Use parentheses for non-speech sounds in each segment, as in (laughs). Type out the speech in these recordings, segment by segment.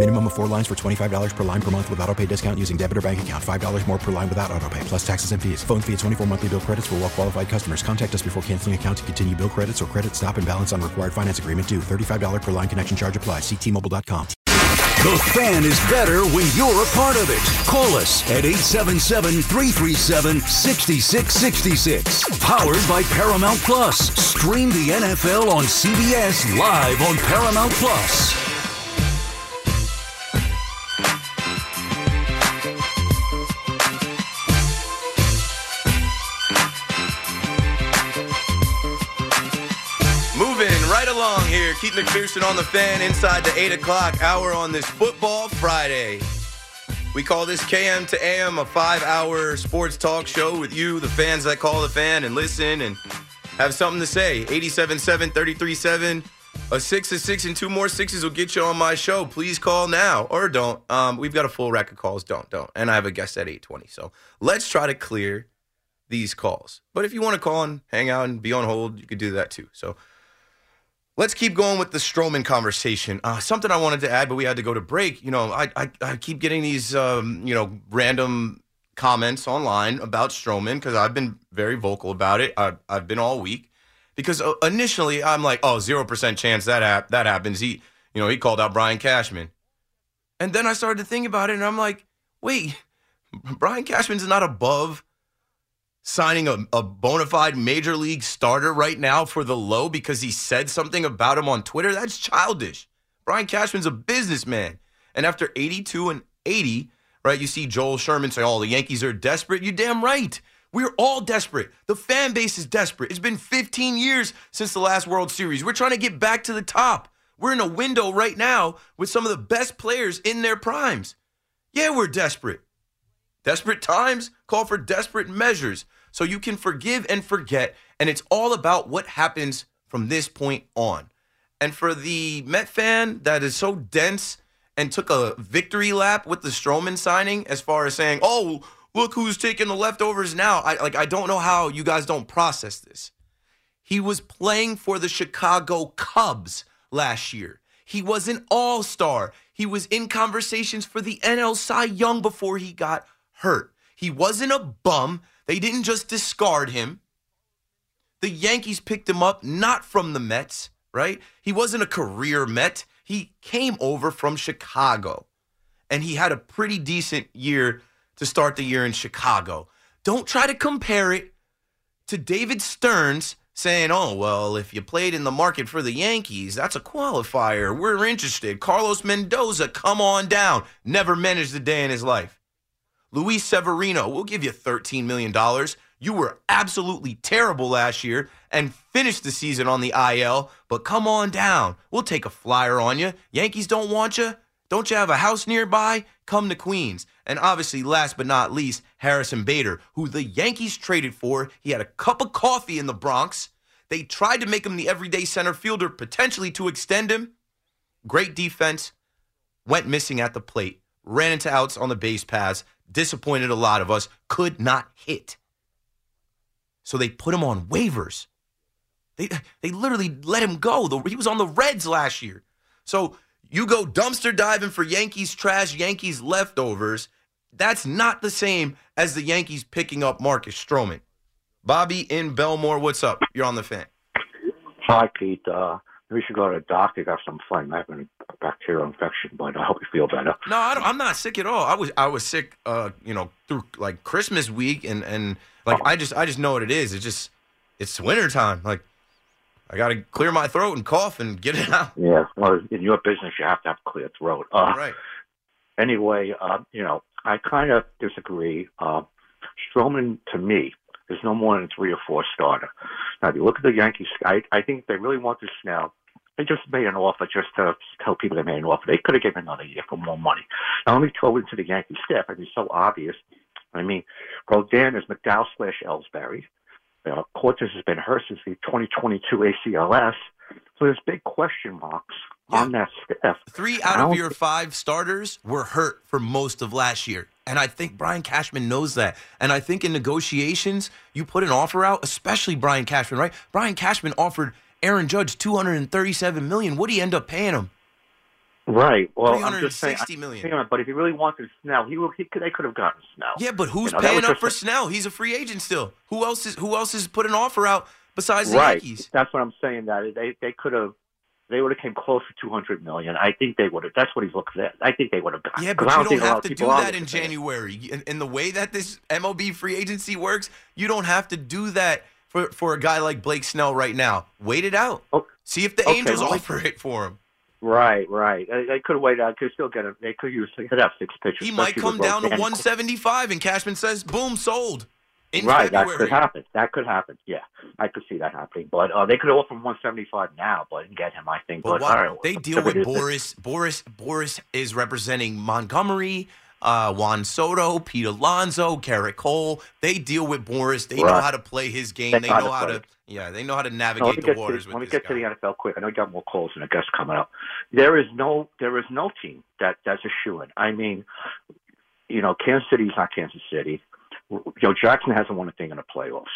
Minimum of four lines for $25 per line per month with auto pay discount using debit or bank account. $5 more per line without auto pay, plus taxes and fees. Phone fee at 24 monthly bill credits for well qualified customers. Contact us before canceling account to continue bill credits or credit stop and balance on required finance agreement due. $35 per line connection charge applies. Ctmobile.com. The fan is better when you're a part of it. Call us at 877 337 6666. Powered by Paramount Plus. Stream the NFL on CBS live on Paramount Plus. Right along here. Keith McPherson on the fan inside the 8 o'clock hour on this football Friday. We call this KM to AM a five hour sports talk show with you, the fans that call the fan and listen and have something to say. 87.7, 33.7. A six, a six, and two more sixes will get you on my show. Please call now or don't. Um, we've got a full rack of calls. Don't, don't. And I have a guest at 820. So let's try to clear these calls. But if you want to call and hang out and be on hold, you could do that too. So Let's keep going with the Stroman conversation. Uh, something I wanted to add, but we had to go to break. You know, I I, I keep getting these um, you know random comments online about Stroman because I've been very vocal about it. I, I've been all week because uh, initially I'm like, oh, zero percent chance that hap- that happens. He you know he called out Brian Cashman, and then I started to think about it, and I'm like, wait, (laughs) Brian Cashman's not above signing a, a bona fide major league starter right now for the low because he said something about him on Twitter? That's childish. Brian Cashman's a businessman. And after 82 and 80, right, you see Joel Sherman say, oh, the Yankees are desperate. You damn right. We're all desperate. The fan base is desperate. It's been 15 years since the last World Series. We're trying to get back to the top. We're in a window right now with some of the best players in their primes. Yeah, we're desperate. Desperate times call for desperate measures. So you can forgive and forget. And it's all about what happens from this point on. And for the Met fan that is so dense and took a victory lap with the Stroman signing, as far as saying, oh, look who's taking the leftovers now. I like I don't know how you guys don't process this. He was playing for the Chicago Cubs last year. He was an all-star. He was in conversations for the NL Cy Young before he got hurt. He wasn't a bum. They didn't just discard him. The Yankees picked him up not from the Mets, right? He wasn't a career Met. He came over from Chicago. And he had a pretty decent year to start the year in Chicago. Don't try to compare it to David Stearns saying, oh, well, if you played in the market for the Yankees, that's a qualifier. We're interested. Carlos Mendoza, come on down. Never managed a day in his life. Luis Severino, we'll give you $13 million. You were absolutely terrible last year and finished the season on the IL, but come on down. We'll take a flyer on you. Yankees don't want you. Don't you have a house nearby? Come to Queens. And obviously, last but not least, Harrison Bader, who the Yankees traded for. He had a cup of coffee in the Bronx. They tried to make him the everyday center fielder, potentially to extend him. Great defense. Went missing at the plate. Ran into outs on the base paths. Disappointed a lot of us. Could not hit. So they put him on waivers. They, they literally let him go. The, he was on the Reds last year. So you go dumpster diving for Yankees trash, Yankees leftovers. That's not the same as the Yankees picking up Marcus Stroman. Bobby in Belmore, what's up? You're on the fan. Hi, Pete. Uh, we should go to the doctor. Got some fun. I have a bacterial infection, but I hope you feel better. No, I am not sick at all. I was I was sick, uh, you know, through like Christmas week, and and like I just I just know what it is. It's just it's wintertime. Like I got to clear my throat and cough and get it (laughs) out. Yeah, well, in your business, you have to have a clear throat. Uh, Right. Anyway, uh, you know, I kind of disagree. Uh, Stroman, to me, is no more than a three or four starter. Now, if you look at the Yankees, I, I think they really wanted Snell. They just made an offer just to tell people they made an offer. They could have given another year for more money. Now, let me throw into the Yankee staff. I mean, so obvious. I mean, Rodón is McDowell slash Ellsbury. Uh, Cortes has been hurt since the 2022 ACLS. So there's big question marks on that staff. Three out of your five starters were hurt for most of last year. And I think Brian Cashman knows that. And I think in negotiations, you put an offer out, especially Brian Cashman, right? Brian Cashman offered Aaron Judge 237 million. What do you end up paying him? Right. Well, I'm just saying. 360 million. On, but if he really wanted Snell, he, he could, they could have gotten Snell. Yeah, but who's You know, paying up for Snell? He's a free agent still. Who else is who else has put an offer out besides the right. Yankees? That's what I'm saying. That they they could have. They would have came close to 200 million. I think they would have. That's what he's looking at. I think they would have gotten. Yeah, but you don't a have to do that in looking at it. January. In, in the way that this MLB free agency works, you don't have to do that for, for a guy like Blake Snell right now. Wait it out. See if the Okay, Angels well, offer it for him. Right, right. They, could wait. out. Could still get him. They could use. They could have six pitchers. He might come down to 175, and Cashman says, boom, sold. In right, February. that could happen. That could happen. Yeah, I could see that happening. But uh, they could offer him 175 now, but and get him. I think. But But, right, they deal with it is. Boras. Boras. Boras is representing Montgomery, uh, Juan Soto, Pete Alonso, Gerrit Cole. They deal with Boras. They know how to play his game. They They know how to how play. to. Yeah, they know how to navigate the waters to, with let me get guy. to the NFL quick. I know you got more calls and a guess coming up. There is no there is no team that that's a shoo in. I mean, you know, Kansas City's not Kansas City. You know, Jackson hasn't won a thing in the playoffs.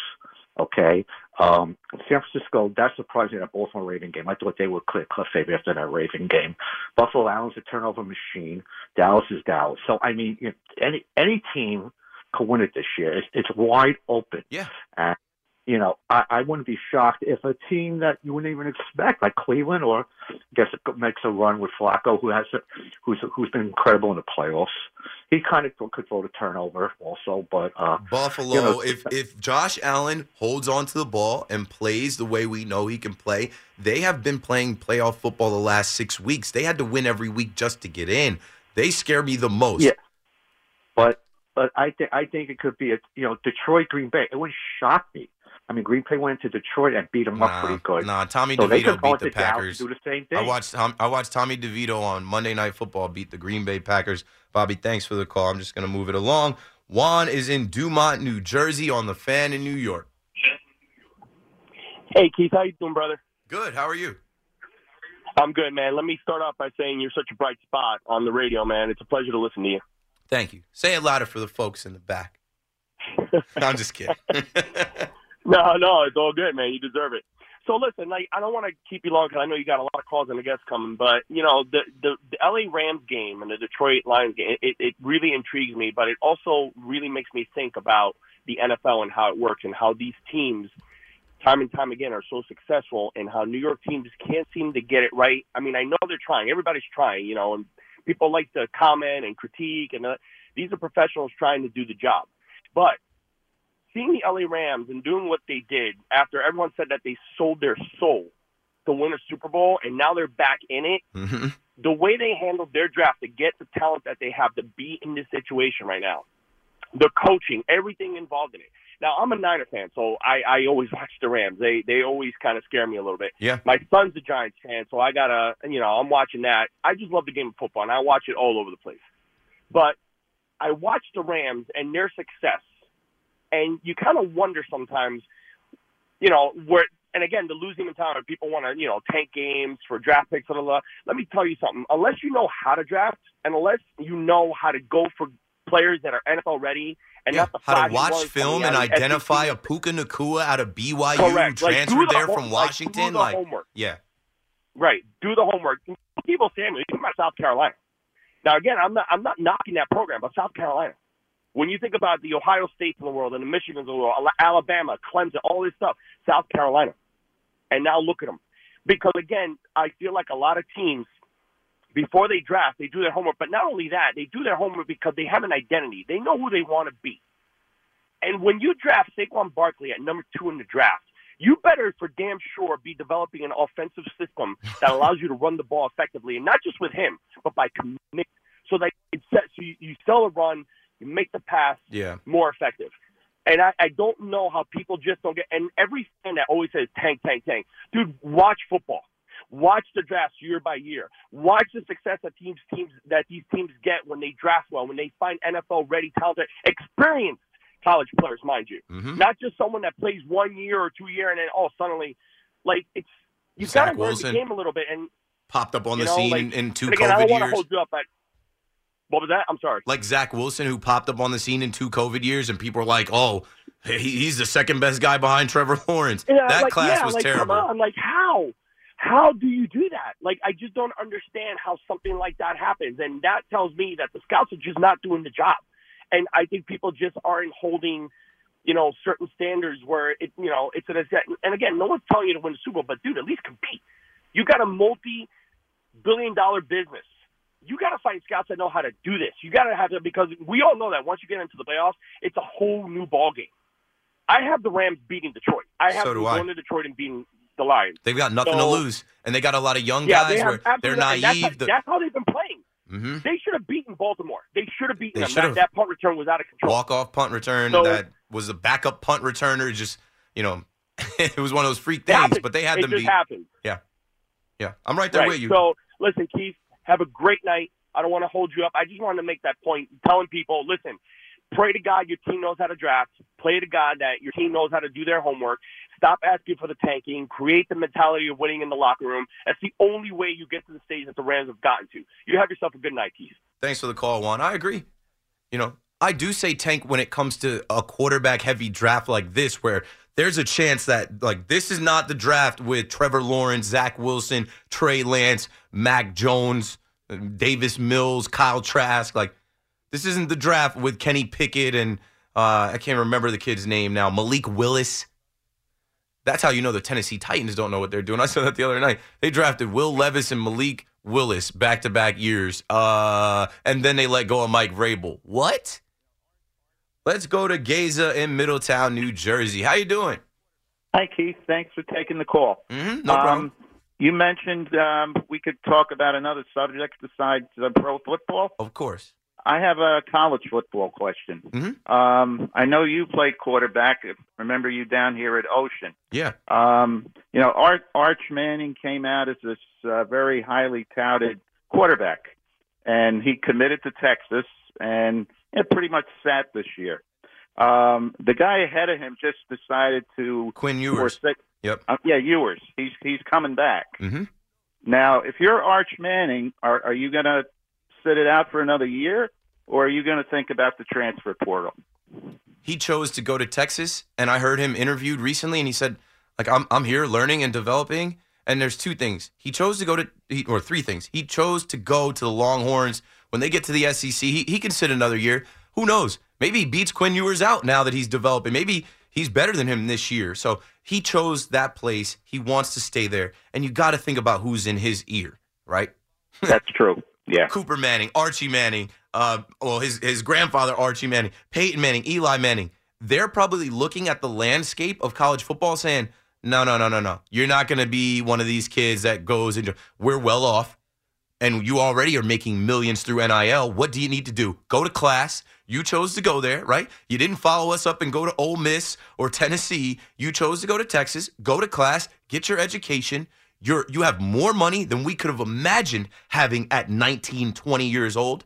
Okay, um, San Francisco. That's surprising. That Baltimore Raven game. I thought they were clear cut favorite after that Raven game. Buffalo Allen's a turnover machine. Dallas is Dallas. So I mean, you know, any any team could win it this year. It's, it's wide open. Yeah. And you know, I, I wouldn't be shocked if a team that you wouldn't even expect, like Cleveland, or I guess it makes a run with Flacco, who has a, who's who's been incredible in the playoffs. He kind of could throw the turnover also, but uh, Buffalo, you know, if if Josh Allen holds on to the ball and plays the way we know he can play, they have been playing playoff football the last six weeks. They had to win every week just to get in. They scare me the most. Yeah. But but I think I think it could be a you know Detroit Green Bay. It wouldn't shock me. I mean, Green Bay went to Detroit and beat them up pretty good. Nah, Tommy so DeVito could beat the Packers. Do the same thing. I watched I watched Tommy DeVito on Monday Night Football beat the Green Bay Packers. Bobby, thanks for the call. I'm just going to move it along. Juan is in Dumont, New Jersey, on the fan in New York. Hey Keith, how you doing, brother? Good. How are you? I'm good, man. Let me start off by saying you're such a bright spot on the radio, man. It's a pleasure to listen to you. Thank you. Say it louder for the folks in the back. (laughs) I'm just kidding. (laughs) No, no, it's all good, man. You deserve it. So listen, like I don't want to keep you long because I know you got a lot of calls and the guests coming, but you know the the, the LA Rams game and the Detroit Lions game, it, it really intrigues me, but it also really makes me think about the NFL and how it works and how these teams, time and time again, are so successful and how New York teams can't seem to get it right. I mean, I know they're trying. Everybody's trying, you know, and people like to comment and critique, and uh, these are professionals trying to do the job, but seeing the LA Rams and doing what they did after everyone said that they sold their soul to win a Super Bowl and now they're back in it, Mhm. the way they handled their draft to get the talent that they have to be in this situation right now, the coaching, everything involved in it. Now I'm a Niner fan, so I, I always (laughs) watch the Rams. They they always kind of scare me a little bit. Yeah. My son's a Giants fan, so I gotta you know I'm watching that. I just love the game of football, and I watch it all over the place. But I watch the Rams and their success, and you kind of wonder sometimes, you know, where. And again, the losing mentality. People want to, you know, tank games for draft picks. Blah, blah, blah. Let me tell you something. Unless you know how to draft, and unless you know how to go for players that are NFL ready, and Yeah, not the how to watch film and out of identify SEC. a Puka Nacua out of BYU Correct. who Like, transferred the there home- from like, Washington. do the Like, homework. yeah, Right. Do the homework. People Samuel, you about South Carolina. Now again, I'm not I'm not knocking that program, but South Carolina. When you think about the Ohio States in the world and the Michigans of the world, Ala- Alabama, Clemson, all this stuff, South Carolina. And now look at them. Because again, I feel like a lot of teams before they draft, they do their homework, but not only that, they do their homework because they have an identity. They know who they want to be. And when you draft Saquon Barkley at number two in the draft, you better for damn sure be developing an offensive system that allows you to run the ball effectively, and not just with him, but by committing. So that it sets so you, you sell a run, you make the pass Yeah. more effective. And I, I don't know how people just don't get. And every fan that always says tank, tank, tank, dude, watch football. Watch the drafts year by year. Watch the success that teams teams that these teams get when they draft well, when they find NFL ready, talented, experienced college players, mind you, Mhm. not just someone that plays one year or two year and then all oh suddenly, like it's you've got to learn the game a little bit. And Popped up on the know, scene like, in, in two again, I COVID don't want to years. hold you up, but what was that? I'm sorry. like Zach Wilson, who popped up on the scene in two COVID years, and people were like, "Oh, he's the second best guy behind Trevor Lawrence." Yeah, that like, class yeah, was like, terrible. Come on, like how? How do you do that? Like I just don't understand how something like that happens, and that tells me that the scouts are just not doing the job. And I think people just aren't holding, you know, certain standards where it, you know, it's an and again, no one's telling you to win the Super Bowl, but dude, at least compete. You got a multi-billion-dollar business. You got to find scouts that know how to do this. You got to have to because we all know that once you get into the playoffs, it's a whole new ball game. I have the Rams beating Detroit. I have So them do I. going to Detroit and beating the Lions. They've got nothing to lose, and they got a lot of young Yeah, guys They where they're and that's naive. how- The- That's how they've been playing. Mhm. They should have beaten Baltimore. They should have beaten They them. That, that punt return was out of control. walk off punt return So- that was a backup punt returner. Just you know, (laughs) it was one of those freak things, happened. but they had it them just beat. happened. Yeah, yeah, I'm right there Right. with you. So listen, Keith, have a great night. I don't want to hold you up. I just wanted to make that point, telling people, listen, pray to God your team knows how to draft. Pray to God that your team knows how to do their homework. Stop asking for the tanking. Create the mentality of winning in the locker room. That's the only way you get to the stage that the Rams have gotten to. You have yourself a good night, Keith. Thanks for the call, Juan. I agree. You know, I do say tank when it comes to a quarterback heavy draft like this, where there's a chance that like this is not the draft with Trevor Lawrence, Zach Wilson, Trey Lance, Mac Jones, Davis Mills, Kyle Trask. Like this isn't the draft with Kenny Pickett and uh, I can't remember the kid's name now, Malik Willis. That's how you know the Tennessee Titans don't know what they're doing. I said that the other night. They drafted Will Levis and Malik Willis back to back years. Uh, and then they let go of Mike Vrabel. What? Let's go to Gaza in Middletown, New Jersey. How you doing? Hi, Keith. Thanks for taking the call. Mm-hmm, no problem. Um, you mentioned um, we could talk about another subject besides uh, pro football. Of course. I have a college football question. Mm-hmm. Um, I know you played quarterback. Remember you down here at Ocean. Yeah. Um, you know, Art, Arch Manning came out as this uh, very highly touted quarterback, and he committed to Texas, and it pretty much sat this year. Um, the guy ahead of him just decided to Quinn Ewers. forsake- Yep. Uh, yeah, Ewers. He's he's coming back. Mm-hmm. Now, if you're Arch Manning, are are you going to sit it out for another year, or are you going to think about the transfer portal? He chose to go to Texas, and I heard him interviewed recently, and he said, "Like I'm, I'm here learning and developing." And there's two things he chose to go to, he, or three things he chose to go to the Longhorns. When they get to the SEC, he, he can sit another year. Who knows? Maybe he beats Quinn Ewers out now that he's developing. Maybe he's better than him this year. So he chose that place. He wants to stay there, and you got to think about who's in his ear, right? (laughs) That's true. Yeah. Cooper Manning, Archie Manning, uh, well, his his grandfather Archie Manning, Peyton Manning, Eli Manning. They're probably looking at the landscape of college football, saying, "No, no, no, no, no. You're not going to be one of these kids that goes into. We're well off, and you already are making millions through NIL. What do you need to do? Go to class. You chose to go there, right? You didn't follow us up and go to Ole Miss or Tennessee. You chose to go to Texas. Go to class. Get your education." You're you have more money than we could have imagined having at 19, 20 years old.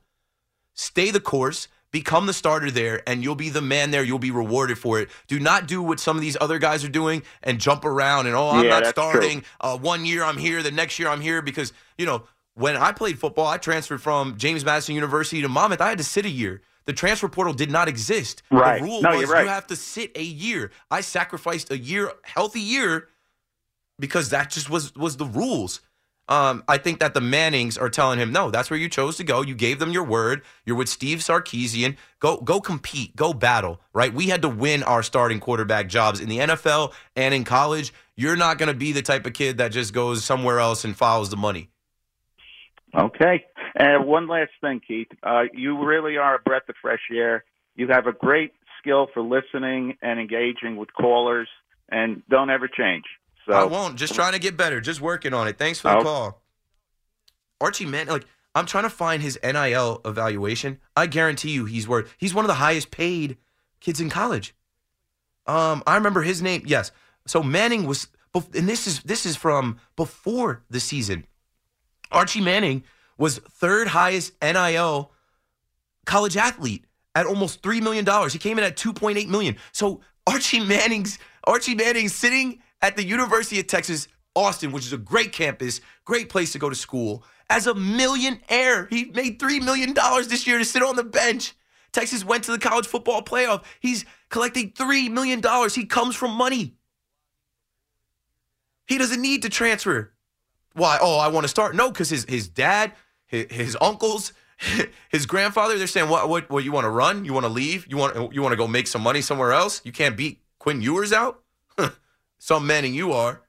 Stay the course, become the starter there, and you'll be the man there. You'll be rewarded for it. Do not do what some of these other guys are doing and jump around and oh, I'm Yeah, not starting. Uh, one year I'm here, the next year I'm here because you know when I played football, I transferred from James Madison University to Monmouth. I had to sit a year. The transfer portal did not exist. Right. The rule No, was right. you have to sit a year. I sacrificed a year, healthy year, because that just was was the rules. Um, I think that the Mannings are telling him, no, that's where you chose to go. You gave them your word. You're with Steve Sarkisian. Go go compete. Go battle. Right? We had to win our starting quarterback jobs in the NFL and in college. You're not going to be the type of kid that just goes somewhere else and follows the money. Okay. And one last thing, Keith. Uh, you really are a breath of fresh air. You have a great skill for listening and engaging with callers. and don't ever change. So I won't. Just trying to get better. Just working on it. Thanks for the Oh. call. Archie man, like I'm trying to find his NIL evaluation. I guarantee you he's worth he's one of the highest paid kids in college. Um, I remember his name. Yes. So Manning was and this is this is from before the season. Archie Manning was third highest NIL college athlete at almost three million dollars. He came in at two point eight million. So Archie Manning's Archie Manning's sitting at the University of Texas Austin, which is a great campus, great place to go to school, as a millionaire. He made three million dollars this year to sit on the bench. Texas went to the college football playoff. He's collecting three million dollars. He comes from money. He doesn't need to transfer. Why? Oh, I want to start. No, because his his dad, his, his uncles, (laughs) his grandfather, they're saying, "What? What? What? You want to run? You want to leave? You want? You want to go make some money somewhere else? You can't beat Quinn Ewers out. (laughs) some Manning you are.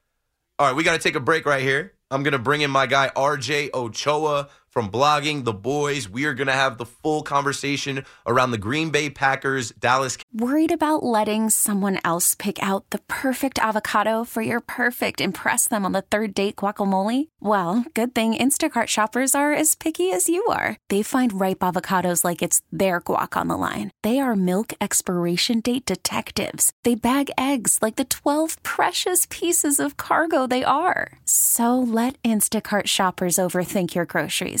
All right, we got to take a break right here. I'm gonna bring in my guy RJ Ochoa from blogging the boys. We are gonna have the full conversation around the Green Bay Packers Dallas Worried about letting someone else pick out the perfect avocado for your perfect impress them on the third date guacamole? Well, good thing Instacart shoppers are as picky as you are. They find ripe avocados like it's their guac on the line. They are milk expiration date detectives. They bag eggs like the 12 precious pieces of cargo they are. So let Instacart shoppers overthink your groceries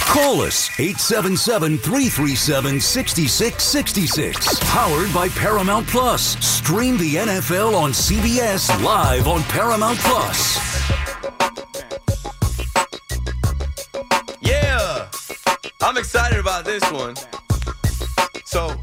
Call us 877 337 6666. Powered by Paramount Plus. Stream the NFL on CBS live on Paramount Plus. Yeah, I'm excited about this one. So,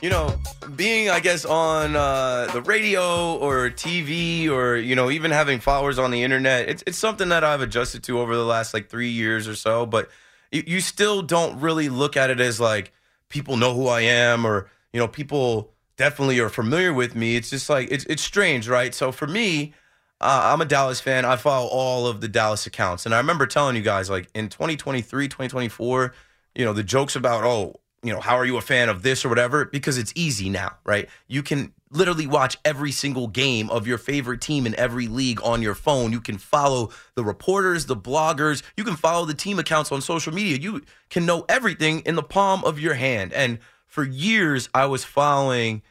you know, being, I guess, on uh, the radio or TV or, you know, even having followers on the internet, it's, it's something that I've adjusted to over the last like three years or so. But you, you still don't really look at it as like people know who I am or, you know, people definitely are familiar with me. It's just like, it's, it's strange, right? So for me, uh, I'm a Dallas fan. I follow all of the Dallas accounts. And I remember telling you guys, like in 2023, 2024, you know, the jokes about, oh, you know, how are you a fan of this or whatever? Because it's easy now, right? You can literally watch every single game of your favorite team in every league on your phone. You can follow the reporters, the bloggers. You can follow the team accounts on social media. You can know everything in the palm of your hand. And for years, I was following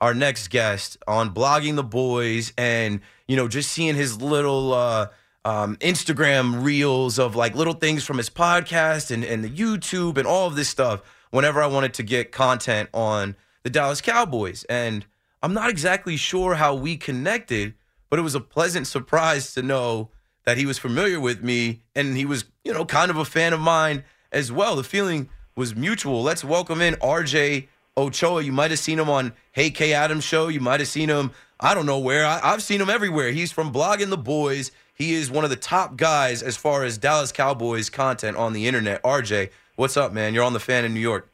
our next guest on blogging the boys and you know just seeing his little uh um, Instagram reels of like little things from his podcast and, and the YouTube and all of this stuff whenever I wanted to get content on the Dallas Cowboys. And I'm not exactly sure how we connected, but it was a pleasant surprise to know that he was familiar with me and he was, you know, kind of a fan of mine as well. The feeling was mutual. Let's welcome in RJ Ochoa. You might have seen him on Hey Kay Adams show. You might have seen him, I don't know where. I, I've seen him everywhere. He's from Blogging the Boys. He is one of the top guys as far as Dallas Cowboys content on the internet. RJ, what's up, man? You're on the fan in New York.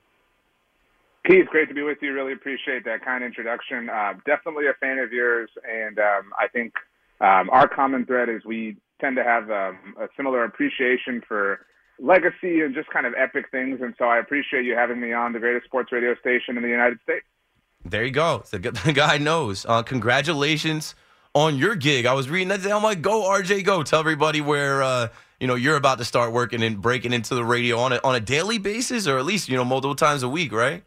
Keith, great to be with you. Really appreciate that kind introduction. Uh, definitely a fan of yours, and um, I think um, our common thread is we tend to have um, a similar appreciation for legacy and just kind of epic things. And so I appreciate you having me on the greatest sports radio station in the United States. There you go. The, (laughs) the guy knows. Uh, congratulations on your gig. I was reading that today. I'm like, go RJ, go. Tell everybody where uh, you know you're about to start working and breaking into the radio on a on a daily basis, or at least you know multiple times a week, right?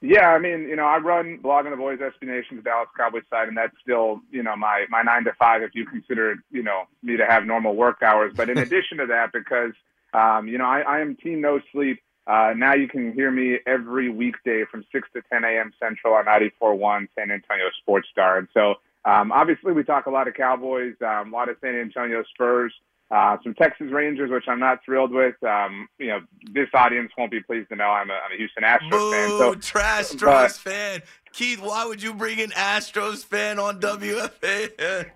Yeah, I mean, you know, I run blog on the Boys SB Nation's Dallas Cowboys side, and that's still, you know, my my nine to five if you consider, you know, me to have normal work hours. But in (laughs) addition to that, because um, you know, I, I am team no sleep. Uh, now you can hear me every weekday from 6 to 10 a.m. Central on 94.1 San Antonio Sports Star. And so, um, obviously, we talk a lot of Cowboys, um, a lot of San Antonio Spurs, uh, some Texas Rangers, which I'm not thrilled with. Um, you know, this audience won't be pleased to know I'm a, I'm a Houston Astros Boo, fan. So, trash Astros but- fan. Keith, why would you bring an Astros fan on WFA?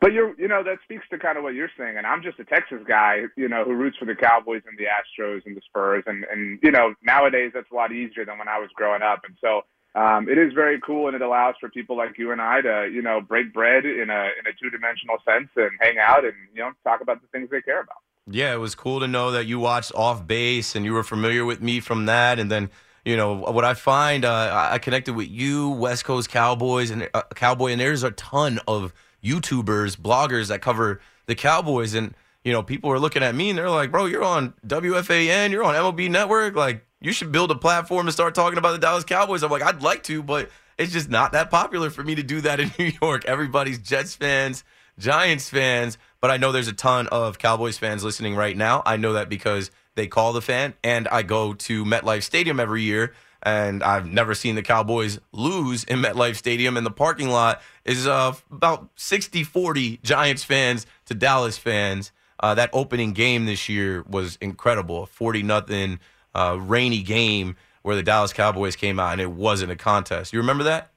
But you're, you know, that speaks to kind of what you're saying. And I'm just a Texas guy, you know, who roots for the Cowboys and the Astros and the Spurs. And, and you know, nowadays that's a lot easier than when I was growing up. And so um, it is very cool, and it allows for people like you and I to, you know, break bread in a in a two dimensional sense and hang out and you know talk about the things they care about. Yeah, it was cool to know that you watched Off Base and you were familiar with me from that. And then, you know, what I find, uh, I connected with you, West Coast Cowboys and uh, Cowboy, and there's a ton of YouTubers, bloggers that cover the Cowboys. And, you know, people are looking at me and they're like, bro, you're on WFAN, you're on MLB Network. Like, you should build a platform and start talking about the Dallas Cowboys. I'm like, I'd like to, but it's just not that popular for me to do that in (laughs) New York. Everybody's Jets fans, Giants fans, but I know there's a ton of Cowboys fans listening right now. I know that because they call the fan, and I go to MetLife Stadium every year, and I've never seen the Cowboys lose in (laughs) MetLife Stadium. And the parking lot is uh, about 60 40 Giants fans to Dallas fans. Uh, that opening game this year was incredible. 40 nothing uh, rainy game where the Dallas Cowboys came out and it wasn't a contest. You remember that?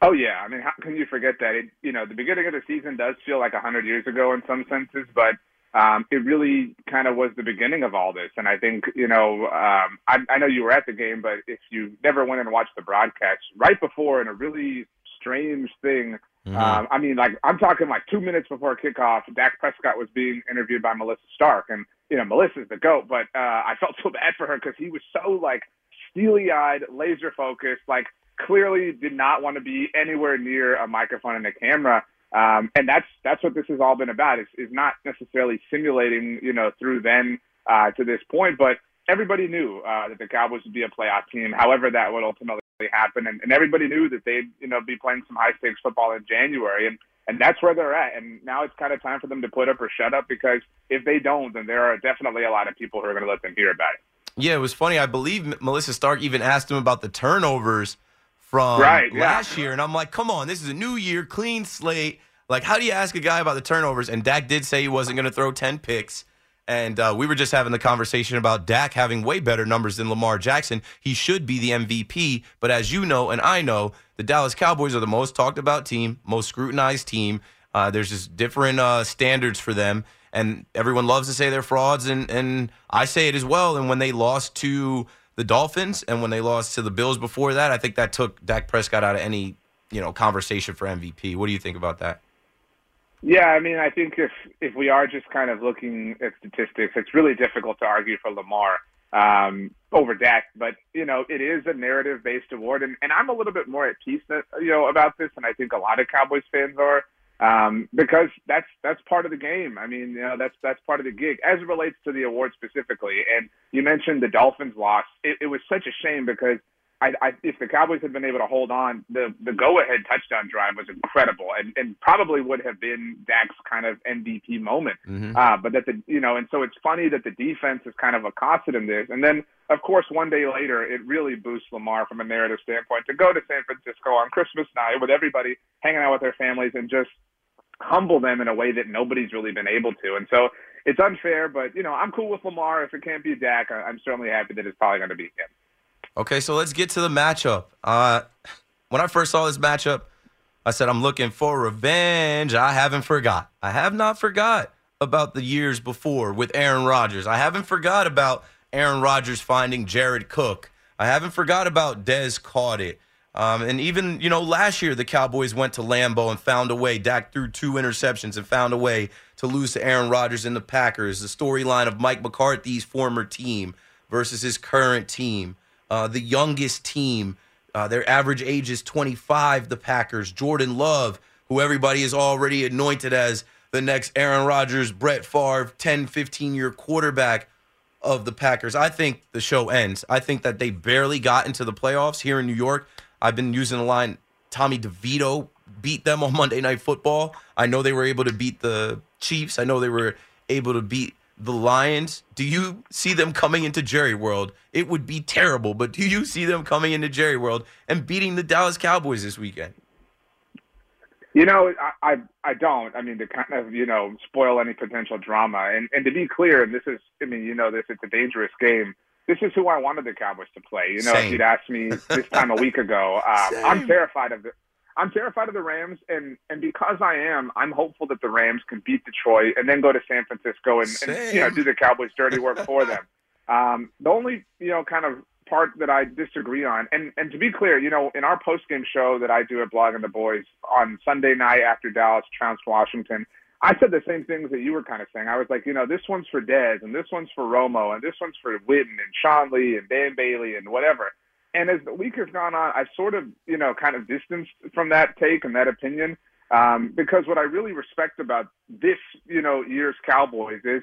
Oh yeah, I mean, how can you forget that? It, you know, the beginning of the season does feel like a hundred years ago in some senses, but um, it really kind of was the beginning of all this. And I think, you know, um, I, I know you were at the game, but if you never went and watched the broadcast, right before, in a really strange thing. Mm-hmm. Um, I mean, like I'm talking like two minutes before kickoff, Dak Prescott was being interviewed by Melissa Stark, and you know Melissa's the goat, but uh, I felt (laughs) so bad for her because he was so like steely-eyed, laser focused, like clearly did not want to be anywhere near a microphone and a camera. Um, and that's that's what this has all been about. Is is not necessarily simulating, you know, through then uh, to this point, but everybody knew uh, that the Cowboys would be a playoff team. However, that would ultimately happen, and, and everybody knew that they'd you know be playing some high stakes football in January, and and that's where they're at. And now it's kind of time for them to put up or shut up because if they don't, then there are definitely a lot of people who are going to let them hear about it. Yeah, it was funny. I believe Melissa Stark even asked him about the turnovers from Right, yeah. last year, and I'm like, come on, this is a new year, clean slate. Like, how do you ask a guy about the turnovers? And Dak did say he wasn't going to throw ten picks. And uh, we were just having the conversation about Dak having way better numbers than Lamar Jackson. He should be the MVP. But as you know, and I know, the Dallas Cowboys are the most talked about team, most scrutinized team. Uh, there's just different uh, standards for them. And everyone loves to say they're frauds. And, and I say it as well. And when they lost to the Dolphins and when they lost to the Bills before that, I think that took Dak Prescott out of any you know conversation for MVP. What do you think about that? Yeah, I mean, I think if if we are just kind of looking at statistics, it's really difficult to argue for Lamar um, over Dak. But you know, it is a narrative based award, and, and I'm a little bit more at peace that you know about this, and I think a lot of Cowboys fans are um, because that's that's part of the game. I mean, you know, that's that's part of the gig as it relates to the award specifically. And you mentioned the Dolphins loss. It, it was such a shame because I, I, if the Cowboys had been able to hold on, the the go ahead touchdown drive was incredible, and, and probably would have been Dak's kind of MVP moment. Mm-hmm. Uh, but that the you know, and so it's funny that the defense is kind of accosted in this, and then of course one day later it really boosts Lamar from a narrative standpoint to go to San Francisco on Christmas night with everybody hanging out with their families and just humble them in a way that nobody's really been able to. And so it's unfair, but you know, I'm cool with Lamar. If it can't be Dak, I'm certainly happy that it's probably going to be him. Okay, so let's get to the matchup. Uh, when I first saw this matchup, I said I'm looking for revenge. I haven't forgot. I have not forgot about the years before with Aaron Rodgers. I haven't forgot about Aaron Rodgers finding Jared Cook. I haven't forgot about Dez caught it. Um, and even, you know, last year the Cowboys went to Lambeau and found a way. Dak threw two interceptions and found a way to lose to Aaron Rodgers and the Packers. The storyline of Mike McCarthy's former team versus his current team. Uh, the youngest team, uh, their average age is 25, the Packers. Jordan Love, who everybody is already anointed as the next Aaron Rodgers, Brett Favre, 10, 15 year quarterback of the Packers. I think the show ends. I think that they barely got into the playoffs here in New York. I've been using the line Tommy DeVito beat them on (laughs) Monday Night Football. I know they were able to beat the Chiefs. I know they were able to beat the Lions. Do you see them coming into Jerry World? It would be terrible, but do you see them coming into Jerry World and beating the Dallas Cowboys this weekend? You know, I, I I don't. I mean, to kind of you know spoil any potential drama, and and to be clear, and this is, I mean, you know, this it's a dangerous game. This is who I wanted the Cowboys to play. You know, Same. if you'd asked me this time a week ago, um, I'm terrified of the. I'm terrified of the Rams, and and because I am, I'm hopeful that the Rams can beat Detroit and then go to San Francisco and, and you know do the Cowboys' dirty work for them. (laughs) Um, the only you know kind of part that I disagree on, and and to be clear, you know, in our post game show that I do at Blogging the Boys on Sunday night after Dallas trounced Washington, I said the same things that you were kind of saying. I was like, you know, this one's for Dez, and this one's for Romo, and this one's for Witten and Sean Lee and Dan Bailey and whatever. And as the week has gone on, I've sort of, you know, kind of distanced from that take and that opinion um, because what I really respect about this, you know, year's Cowboys is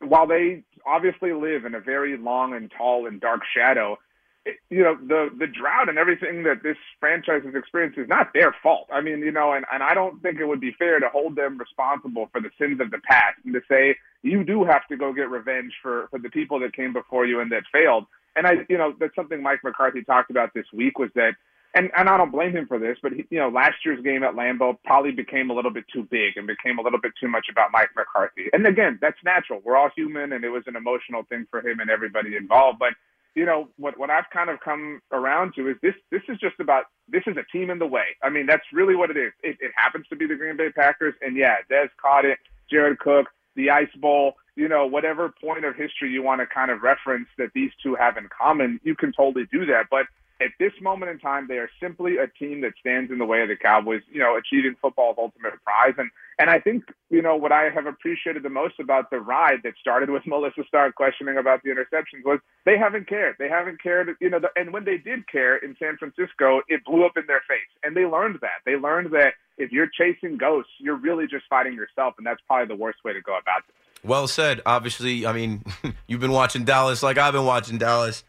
while they obviously live in a very long and tall and dark shadow, it, you know, the the drought and everything that this franchise has experienced is not their fault. I mean, you know, and, and I don't think it would be fair to hold them responsible for the sins of the past and to say you do have to go get revenge for for the people that came before you and that failed. And I, you know, that's something Mike McCarthy talked about this week was that and and I don't blame him for this, but he, you know, last year's game at Lambeau probably became a little bit too big and became a little bit too much about Mike McCarthy. And again, that's natural. We're all human, and it was an emotional thing for him and everybody involved. But you know, what what I've kind of come around to is this this is just about this is a team in the way. I mean, that's really what it is. It, it happens to be the Green Bay Packers, and yeah, Dez caught it, Jared Cook, the Ice Bowl. You know, whatever point of history you want to kind of reference that these two have in common, you can totally do that. But at this moment in time, they are simply a team that stands in the way of the Cowboys, you know, achieving football's ultimate prize. And and I think, you know, what I have appreciated the most about the ride that started with (laughs) Melissa Stark questioning about the interceptions was they haven't cared. They haven't cared, you know, the, and when they did care in San Francisco, it blew up in their face. And they learned that. They learned that if you're chasing ghosts, you're really just fighting yourself. And that's probably the worst way to go about this. Well said. Obviously, I mean, (laughs) you've been watching Dallas like I've been watching Dallas.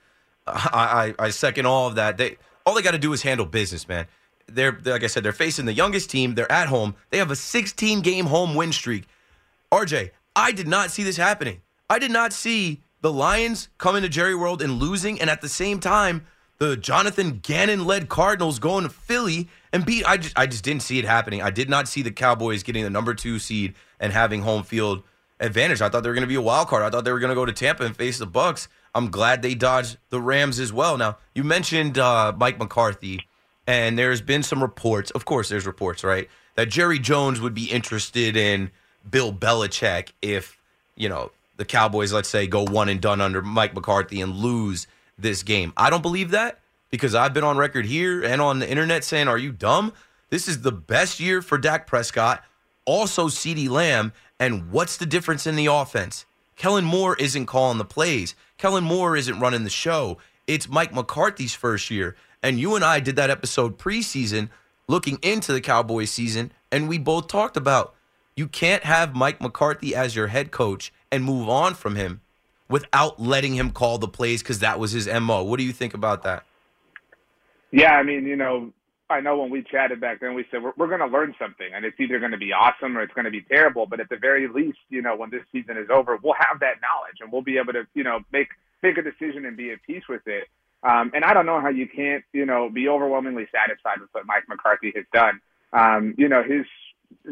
I, I, I second all of that. They all they got to do is handle business, man. They're they're- like I said, they're facing the youngest team. They're at home. They have a 16 game home win streak. RJ, I did not see this happening. I did not see the Lions coming to Jerry World and losing, and at the same time, the Jonathan Gannon led Cardinals going to Philly and beat. I just I just didn't see it happening. I did not see the Cowboys getting the number two seed and having home field advantage. I thought they were going to be a wild card. I thought they were going to go to Tampa and face the Bucks. I'm glad they dodged the Rams as well. Now you mentioned uh, Mike McCarthy, and there's been some reports. Of course, there's reports, right, that Jerry Jones would be interested in Bill Belichick if you know the Cowboys, let's say, go one and done under Mike McCarthy and lose this game. I don't believe that because I've been on record here and on the internet saying, "Are you dumb? This is the best year for Dak Prescott." Also, CeeDee Lamb. And what's the difference in the offense? Kellen Moore isn't calling the plays. Kellen Moore isn't running the show. It's Mike McCarthy's first year. And you and I did that episode preseason looking into the Cowboys season, and we both talked about you can't have Mike McCarthy as your head coach and move on from him without letting him call the plays because that was his MO. What do you think about that? Yeah, I mean, you know, I know when we chatted back then, we said we're, we're going to learn something, and it's either going to be awesome or it's going to be terrible. But at the very least, you know, when this season is over, we'll have that knowledge, and we'll be able to, you know, make make a decision and be at peace with it. Um, and I don't know how you can't, you know, be overwhelmingly satisfied with what Mike McCarthy has done. Um, you know, his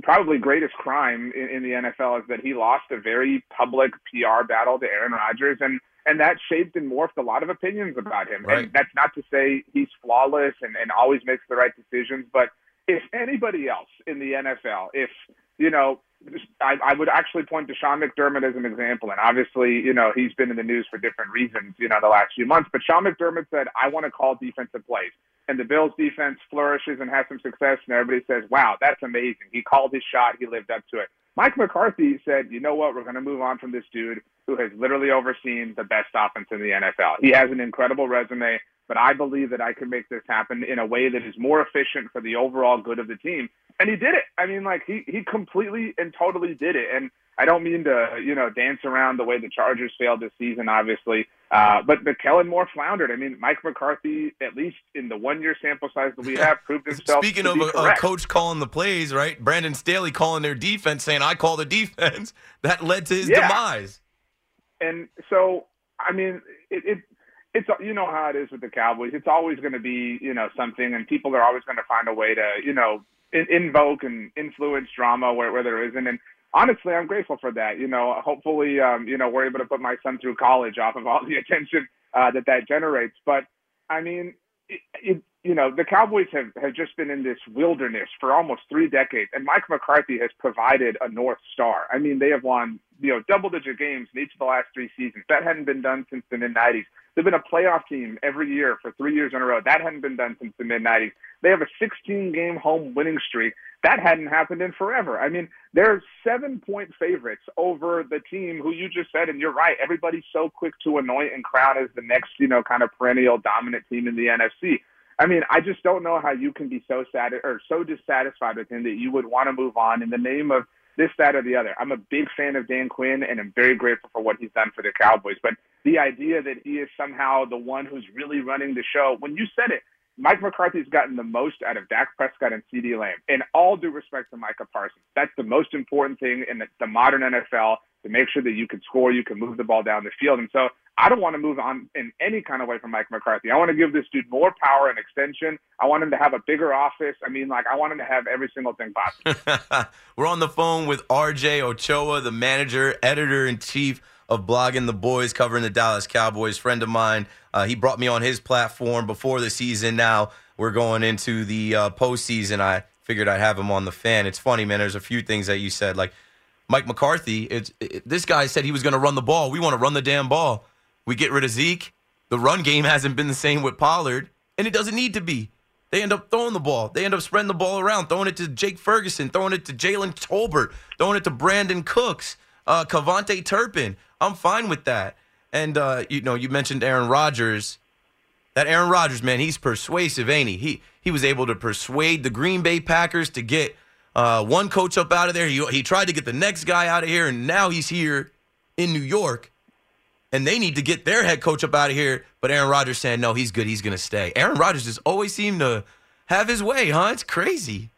probably greatest crime in, in the NFL is that he lost a very public PR battle to Aaron Rodgers, and and that shaped and morphed a lot of opinions about him. Right. And that's not to say he's flawless and, and always makes the right decisions, but if anybody else in the NFL, if you know, I, I would actually point to Sean McDermott as an example, and obviously, you know, he's been in the news for different reasons, you know, the last few months. But Sean McDermott said, "I want to call defensive plays." And the Bills' defense flourishes and has some success, and everybody says, "Wow, that's amazing." He called his shot. He lived up to it. Mike McCarthy said, "You know what? We're going to move on from this dude who has literally overseen the best offense in the NFL. He has an incredible resume. But I believe that I can make this happen in a way that is more efficient for the overall good of the team. And he did it. I mean, like he he completely and totally did it. And I don't mean to, you know, dance around the way the Chargers failed this season, obviously. Uh, but but Kellen Moore floundered. I mean, Mike McCarthy, at least in the one year sample size that we have, proved himself. Speaking of a, a coach calling the plays, right? Brandon Staley calling their defense, saying, I call the defense. (laughs) That led to his Yeah. demise. And so, I mean, it, it it's you know how it is with the Cowboys. It's always going to be you know something, and people are always going to find a way to you know in, invoke and influence drama where where there isn't. And honestly, I'm grateful for that. You know, hopefully, um, you know, we're able to put my son through college off of all (laughs) the attention uh, that that generates. But I mean, it, it, you know, the Cowboys have, have just been in this wilderness for almost three decades, and Mike McCarthy has provided a North Star. I mean, they have won, you know, double digit games in each of the last three seasons. That hadn't been done since the mid 90s. They've been a playoff team every year for three years in a row. That hadn't been done since the mid 90s. They have a 16 game home winning streak. That hadn't happened in forever. I mean, they're seven point favorites over the team who you just said, and you're right. Everybody's so quick to anoint and crown as the next, you know, kind of perennial dominant team in the NFC. I mean, I just don't know how you can be so sad or so dissatisfied with him that you would want to move on in the name of this, that, or the other. I'm a big fan of Dan Quinn, and I'm very grateful for what he's done for the Cowboys. But the idea that he is somehow the one who's really running the show, when you said it, Mike McCarthy's gotten the most out of Dak Prescott and CeeDee Lamb. In all due respect to Micah Parsons, that's the most important thing in the, the modern NFL to make sure that you can score, you can move the ball down the field. And so I don't want to move on in any kind of way from Mike McCarthy. I want to give this dude more power and extension. I want him to have a bigger office. I mean, like, I want him to have every single thing possible. (laughs) We're on the phone with RJ Ochoa, the manager, editor in chief of Blogging the Boys, covering the Dallas Cowboys. Friend of mine. Uh, he brought me on his platform before the season. Now we're going into the uh, postseason. I figured I'd have him on the fan. It's funny, man. There's a few things that you said, like Mike McCarthy. It's it, this guy said he was going to run the ball. We want to run the damn ball. We get rid of Zeke. The run game hasn't been the same with Pollard, and it doesn't need to be. They end up throwing the ball. They end up spreading the ball around, throwing it to Jake Ferguson, throwing it to Jalen Tolbert, throwing it to Brandin Cooks, uh, KaVontae Turpin. I'm fine with that. And uh, you know, you mentioned Aaron Rodgers. That Aaron Rodgers, man, he's persuasive, ain't he? He he was able to persuade the Green Bay Packers to get uh, one coach up out of there. He he tried to get the next guy out of here, and now he's here in New York. And they need to get their head coach up out of here. But Aaron Rodgers saying, no, he's good. He's going to stay. Aaron Rodgers just always seemed to have his way, huh? It's crazy.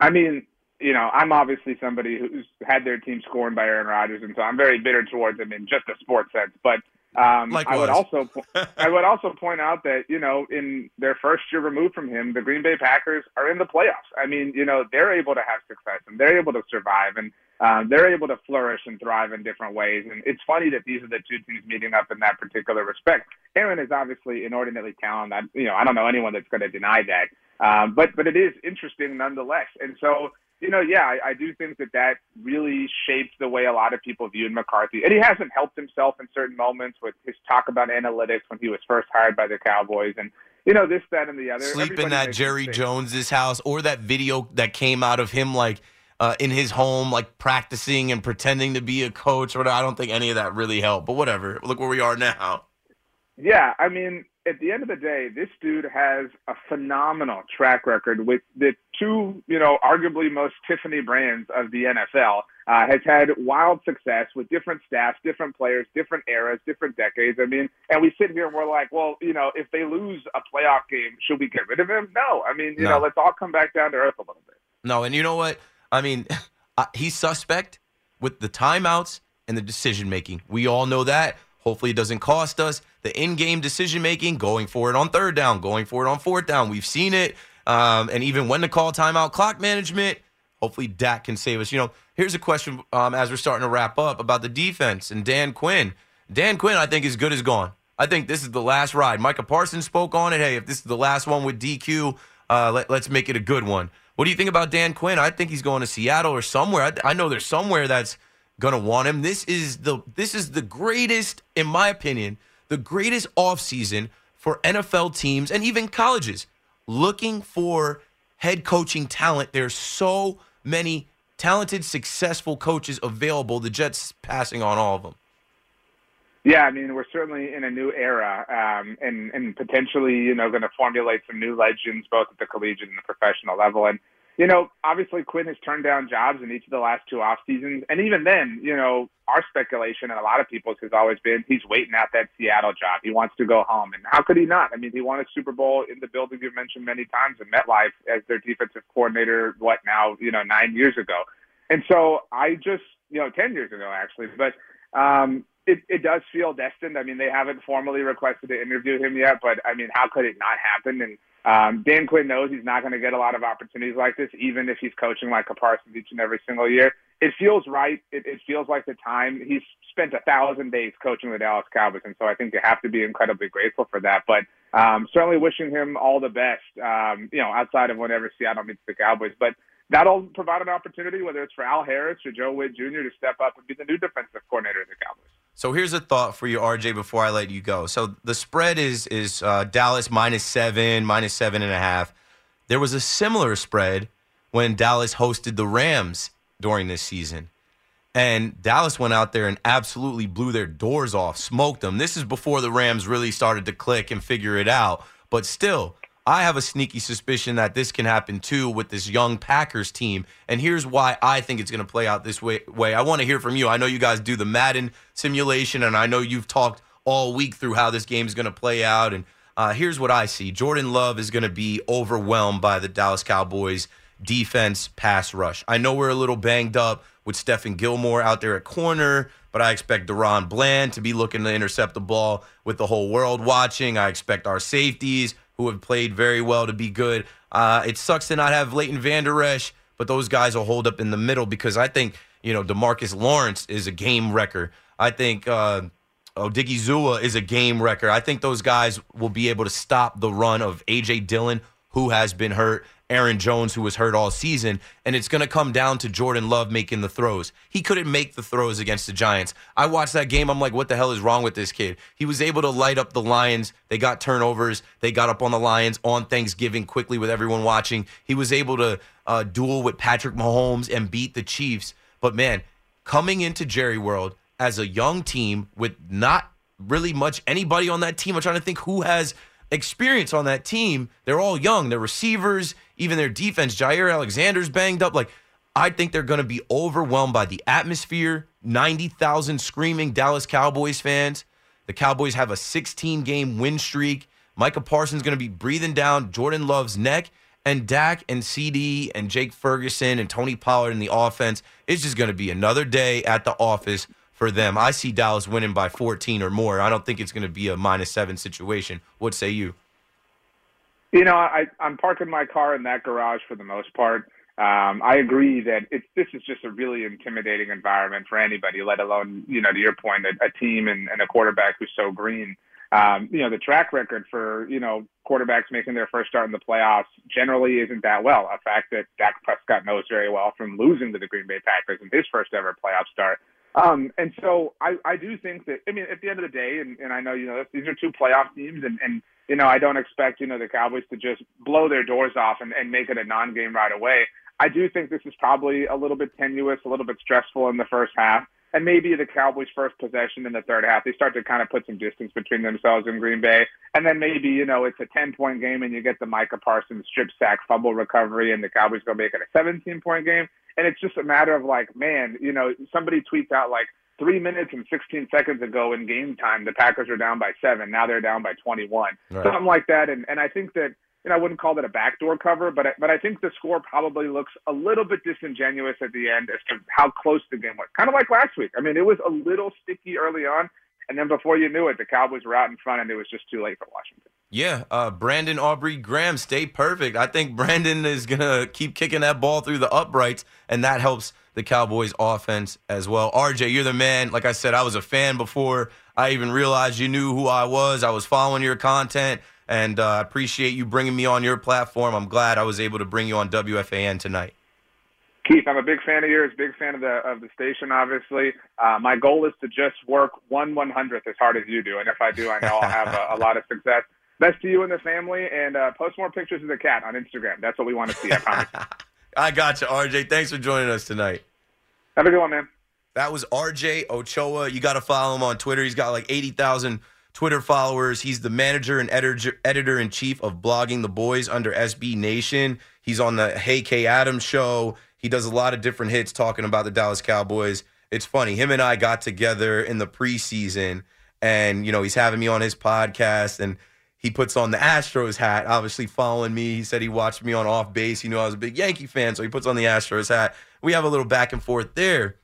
I mean, you know, I'm obviously somebody who's had their team scorned by Aaron Rodgers, and so I'm very bitter towards him in just a sports sense. But um, I would also (laughs) I would also point out that you know, in their first year removed from him, the Green Bay Packers are in the playoffs. I mean, you know, they're able to have success and they're able to survive and um, they're able to flourish and thrive in different ways. And it's funny that these are the two teams meeting up in that particular respect. Aaron is obviously inordinately talented. I, you know, I don't know anyone that's going to deny that. Um, but but it is interesting nonetheless. And so you know, yeah, I, I do think that that really shaped the way a lot of people viewed McCarthy. And he hasn't helped himself in certain moments with his talk about analytics when he was first hired by the Cowboys, and you know this, that, and the other. Sleep in that Jerry. Jones's house or that video that came out of him like uh, in his home, like practicing and pretending to be a coach. Or whatever. I don't think any of that really helped. But whatever. Look where we are now. Yeah, I mean, at the end of the day, this dude has a phenomenal track record with the two, you know, arguably most Tiffany brands of the NFL. Uh, has had wild success with different staffs, different players, different eras, different decades. I mean, and we sit here and we're like, well, you know, if they lose a playoff game, should we get rid of him? No. I mean, you No. know, let's all come back down to earth a little bit. No, and you know what? I mean, (laughs) he's suspect with the timeouts and the decision making. We all know that. Hopefully, it doesn't cost us the in-game decision making, going for it on third down, going for it on fourth down. We've seen it, um, and even when to call timeout, clock management. Hopefully, Dak can save us. You know, here's a question um, as we're starting to wrap up about the defense and Dan Quinn. Dan Quinn, I think, is good as gone. I think this is the last ride. Micah Parsons spoke on it. Hey, if this is the last one with DQ, uh, let, let's make it a good one. What do you think about Dan Quinn? I think he's going to Seattle or somewhere. I, I know there's somewhere that's going to want him. This is the this is the greatest, in my opinion, the greatest offseason for NFL teams and even colleges looking for head coaching talent. There's so many talented, successful coaches available. The Jets passing on all of them. Yeah, I mean, we're certainly in a new era, um, and and potentially, you know, going to formulate some new legends both at the collegiate and the professional level. And you know, obviously Quinn has turned down jobs in each of the last two off seasons, and even then, you know, our speculation and a lot of people's has always been he's waiting out that Seattle job. He wants to go home, and how could he not? I mean, he won a Super Bowl in the building you've mentioned many times in MetLife as their defensive coordinator. What now? You know, nine years ago, and so I just, you know, ten years ago actually, but. Um, it, it does feel destined. I mean, they haven't formally requested to interview him yet, but I mean, how could it not happen? And um, Dan Quinn knows he's not going to get a lot of opportunities like this, even if he's coaching like a Parsons each and every single year. It feels right. It, it feels like the time he's spent a thousand days coaching the Dallas Cowboys, and so I think you have to be incredibly grateful for that. But um, certainly wishing him all the best. Um, you know, outside of whenever Seattle meets the Cowboys, but that'll provide an opportunity, whether it's for Al Harris or Joe Whitt Jr. to step up and be the new defensive coordinator of the Cowboys. So here's a thought for you, RJ, before I let you go. So the spread is is uh, Dallas minus seven, minus seven and a half. There was a similar spread when Dallas hosted the Rams during this season. And Dallas went out there and absolutely blew their doors off, smoked them. This is before the Rams really started to click and figure it out. But still, I have a sneaky suspicion that this can happen too with this young Packers team. And here's why I think it's going to play out this way. way. I want to hear from you. I know you guys do the Madden simulation, and I know you've talked all week through how this game is going to play out. And uh, here's what I see Jordan Love is going to be overwhelmed by the Dallas Cowboys defense pass rush. I know we're a little banged up with Stephon Gilmore out there at corner, but I expect DaRon Bland to be looking to intercept the ball with the whole world watching. I expect our safeties who have played very well to be good. Uh, it sucks to not have Leighton Vander Esch, but those guys will hold up in the middle because I think, you know, DeMarcus Lawrence is a game wrecker. I think uh, Odighizuwa is a game wrecker. I think those guys will be able to stop the run of A.J. Dillon, who has been hurt, Aaron Jones, who was hurt all season, and it's going to come down to Jordan Love making the throws. He couldn't make the throws against the Giants. I watched that game. I'm like, what the hell is wrong with this kid? He was able to light up the Lions. They got turnovers. They got up on the Lions on Thanksgiving quickly with everyone watching. He was able to uh, duel with Patrick Mahomes and beat the Chiefs. But man, coming into Jerry World as a young team with not really much anybody on that team, I'm trying to think who has experience on that team. They're all young. They're receivers, even their defense. Jaire Alexander's banged up. Like, I think they're going to be overwhelmed by the atmosphere. 90,000 screaming Dallas Cowboys fans. The Cowboys have a 16 game win streak. Micah Parsons going to be breathing down Jordan Love's neck. And Dak and CeeDee and Jake Ferguson and Tony Pollard in the offense. It's just going to be another day at the office for them. I see Dallas winning by 14 or more. I don't think it's going to be a minus seven situation. What say you? You know, I, I'm parking my car in that garage for the most part. Um, I agree that it's this is just a really intimidating environment for anybody, let alone you know to your point, a, a team and, and a quarterback who's so green. Um, you know, the track record for you know quarterbacks making their first start in the playoffs generally isn't that well. A fact that Dak Prescott knows very well from losing to the Green Bay Packers in his first ever playoff start. Um, and so I, I do think that, I mean, at the end of the day, and, and I know, you know, these are two playoff teams and, and, you know, I don't expect, you know, the Cowboys to just blow their doors off and, and make it a non-game right away. I do think this is probably a little bit tenuous, a little bit stressful in the first half and maybe the Cowboys' first possession in the third half, they start to kind of put some distance between themselves and Green Bay. And then maybe, you know, it's a 10 point game and you get the Micah Parsons strip sack fumble recovery and the Cowboys go make it a 17 point game. And it's just a matter of like, man, you know, somebody tweets out like three minutes and 16 seconds ago in game time, the Packers are down by seven. Now they're down by 21. Right. Something like that. And, and I think that, know, I wouldn't call that a backdoor cover, but but I think the score probably looks a little bit disingenuous at the end as to how close the game was. Kind of like last week. I mean, it was a little sticky early on, and then before you knew it, the Cowboys were out in front, and it was just too late for Washington. Yeah, uh, Brandon Aubrey Graham stay perfect. I think Brandon is gonna keep kicking that ball through the uprights, and that helps the Cowboys offense as well. RJ, you're the man. Like I said, I was a fan before I even realized you knew who I was. I was following your content and uh, I uh, appreciate you bringing me on your platform. I'm glad I was able to bring you on WFAN tonight. Keith, I'm a big fan of yours, big fan of the of the station. Obviously, uh, my goal is to just work one one hundredth as hard as you do, and if I do, I know I'll have a, a lot of success. Best to you and the family, and uh, post more pictures of the cat on Instagram. That's what we want to see. I promise. (laughs) I got you, RJ. Thanks for joining us tonight. Have a good one, man. That was RJ Ochoa. You got to follow him on Twitter. He's got like 80,000 Twitter followers. He's the manager and editor editor in chief of Blogging the Boys under SB Nation. He's on the Hey Kay Adams show. He does a lot of different hits talking about the Dallas Cowboys. It's funny. Him and I got together in the preseason, and you know he's having me on his podcast, and he puts on the Astros hat. Obviously, following me. He said he watched me on off base. He knew I was a big Yankee fan, so he puts on the Astros hat. We have a little back and forth there.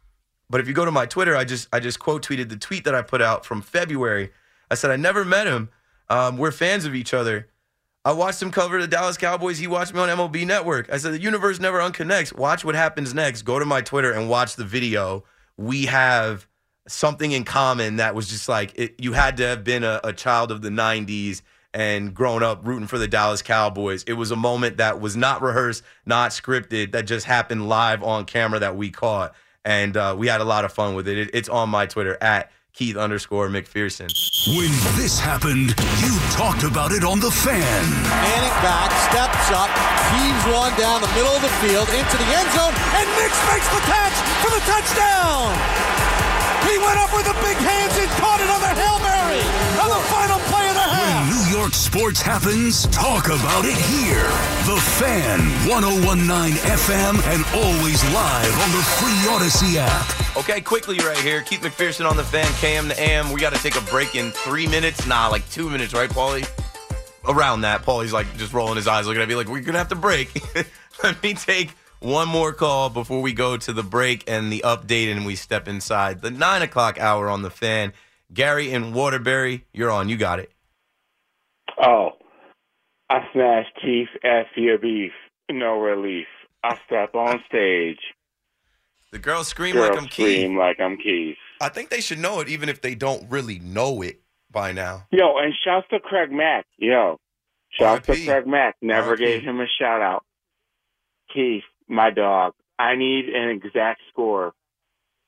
But if you go to my Twitter, I just I just quote tweeted the tweet that I put out from February. I said I never met him. Um, we're fans of each other. I watched him cover the Dallas Cowboys. He watched me on MLB Network. I said the universe never unconnects. Watch what happens next. Go to my Twitter and watch the video. We have something in common that was just like it, you had to have been a, a child of the '90s and grown up rooting for the Dallas Cowboys. It was a moment that was not rehearsed, not scripted, that just happened live on camera that we caught and uh, we had a lot of fun with it. it. It's on my Twitter at Keith underscore McPherson. When this happened, you talked about it on the fan. Manning back, steps up, heaves one down the middle of the field into the end zone, and Nicks makes the catch for the touchdown. He went up with the big hands and caught it on the Hail Mary on the final play York sports happens, talk about it here. The Fan, 1019 FM, and always live on the free Odyssey app. Okay, quickly right here. Keith McPherson on the fan, KM the AM. We got to take a break in three minutes. Nah, like two minutes, right, Paulie? Around that, Paulie's like just rolling his eyes, looking at me like, we're going to have to break. (laughs) Let me take one more call before we go to the break and the update and we step inside the nine o'clock hour on the fan. Gary and Waterbury, you're on. You got it. Oh, I smashed Keith F your beef. No relief. I step on stage. The girls scream Girls like I'm Keith. scream like I'm Keith. I think they should know it, even if they don't really know it by now. Yo, and shouts to Craig Mack. Yo, shouts to Craig Mack. Never R.I.P. gave him a shout out. Keith, my dog. I need an exact score.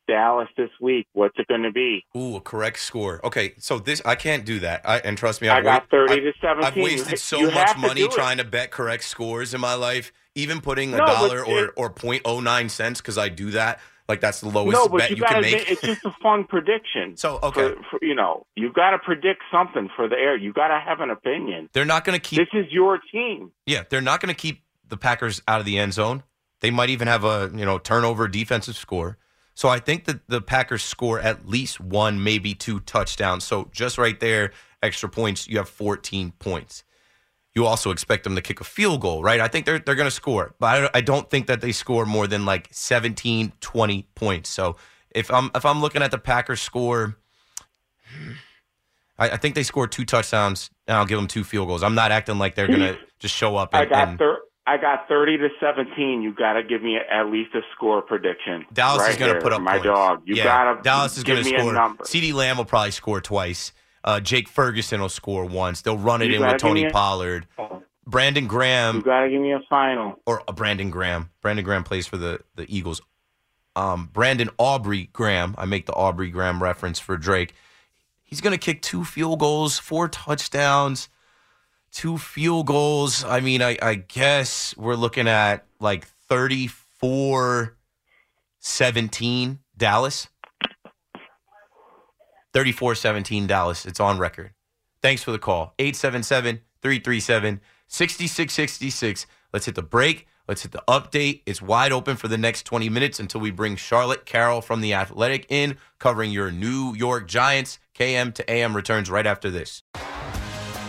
Dallas this week. What's it going to be? Ooh, a correct score. Okay, so this I can't do that. I and trust me, I I've got wa- 30 I've- to 17. I've wasted so You much to money it. trying to bet correct scores in my life. Even putting a No, dollar or it- or point oh nine cents because I do that. Like that's the lowest no, but bet you, you, gotta. can ma- make. It's just a fun prediction. So okay, For, for, you know, you've got to predict something for the air. You got to have an opinion. they're not going to keep. This is your team. Yeah, they're not going to keep the Packers out of the end zone. They might even have a you know turnover defensive score. So I think that the Packers score at least one, maybe two touchdowns. So just right there, extra points. You have 14 points. You also expect them to kick a field goal, right? I think they're they're going to score, but I don't, think that they score more than like 17, 20 points. So if I'm if I'm looking at the Packers score, I, I think they score two touchdowns, and I'll give them two field goals. I'm not acting like they're going (laughs) to just show up I got and thir- I got thirty to seventeen. You got to give me at least a score prediction. Dallas right is going to put up my points. dog. You yeah, got to Dallas is going to score. number. CeeDee Lamb will probably score twice. Uh, Jake Ferguson will score once. They'll run it You in with Tony a- Pollard. Brandon Graham. You got to give me a final. or uh, Brandon Graham. Brandon Graham plays for the the Eagles. Um, Brandon Aubrey Graham. I make the Aubrey Graham reference for Drake. He's going to kick two field goals, four touchdowns, two field goals. I mean, I, I guess we're looking at like 34 17 Dallas. 34 17 Dallas. It's on record. Thanks for the call. 877 337 6666. Let's hit the break. Let's hit the update. It's wide open for the next 20 minutes until we bring Charlotte Carroll from The Athletic in, covering your New York Giants. KM to AM returns right after this.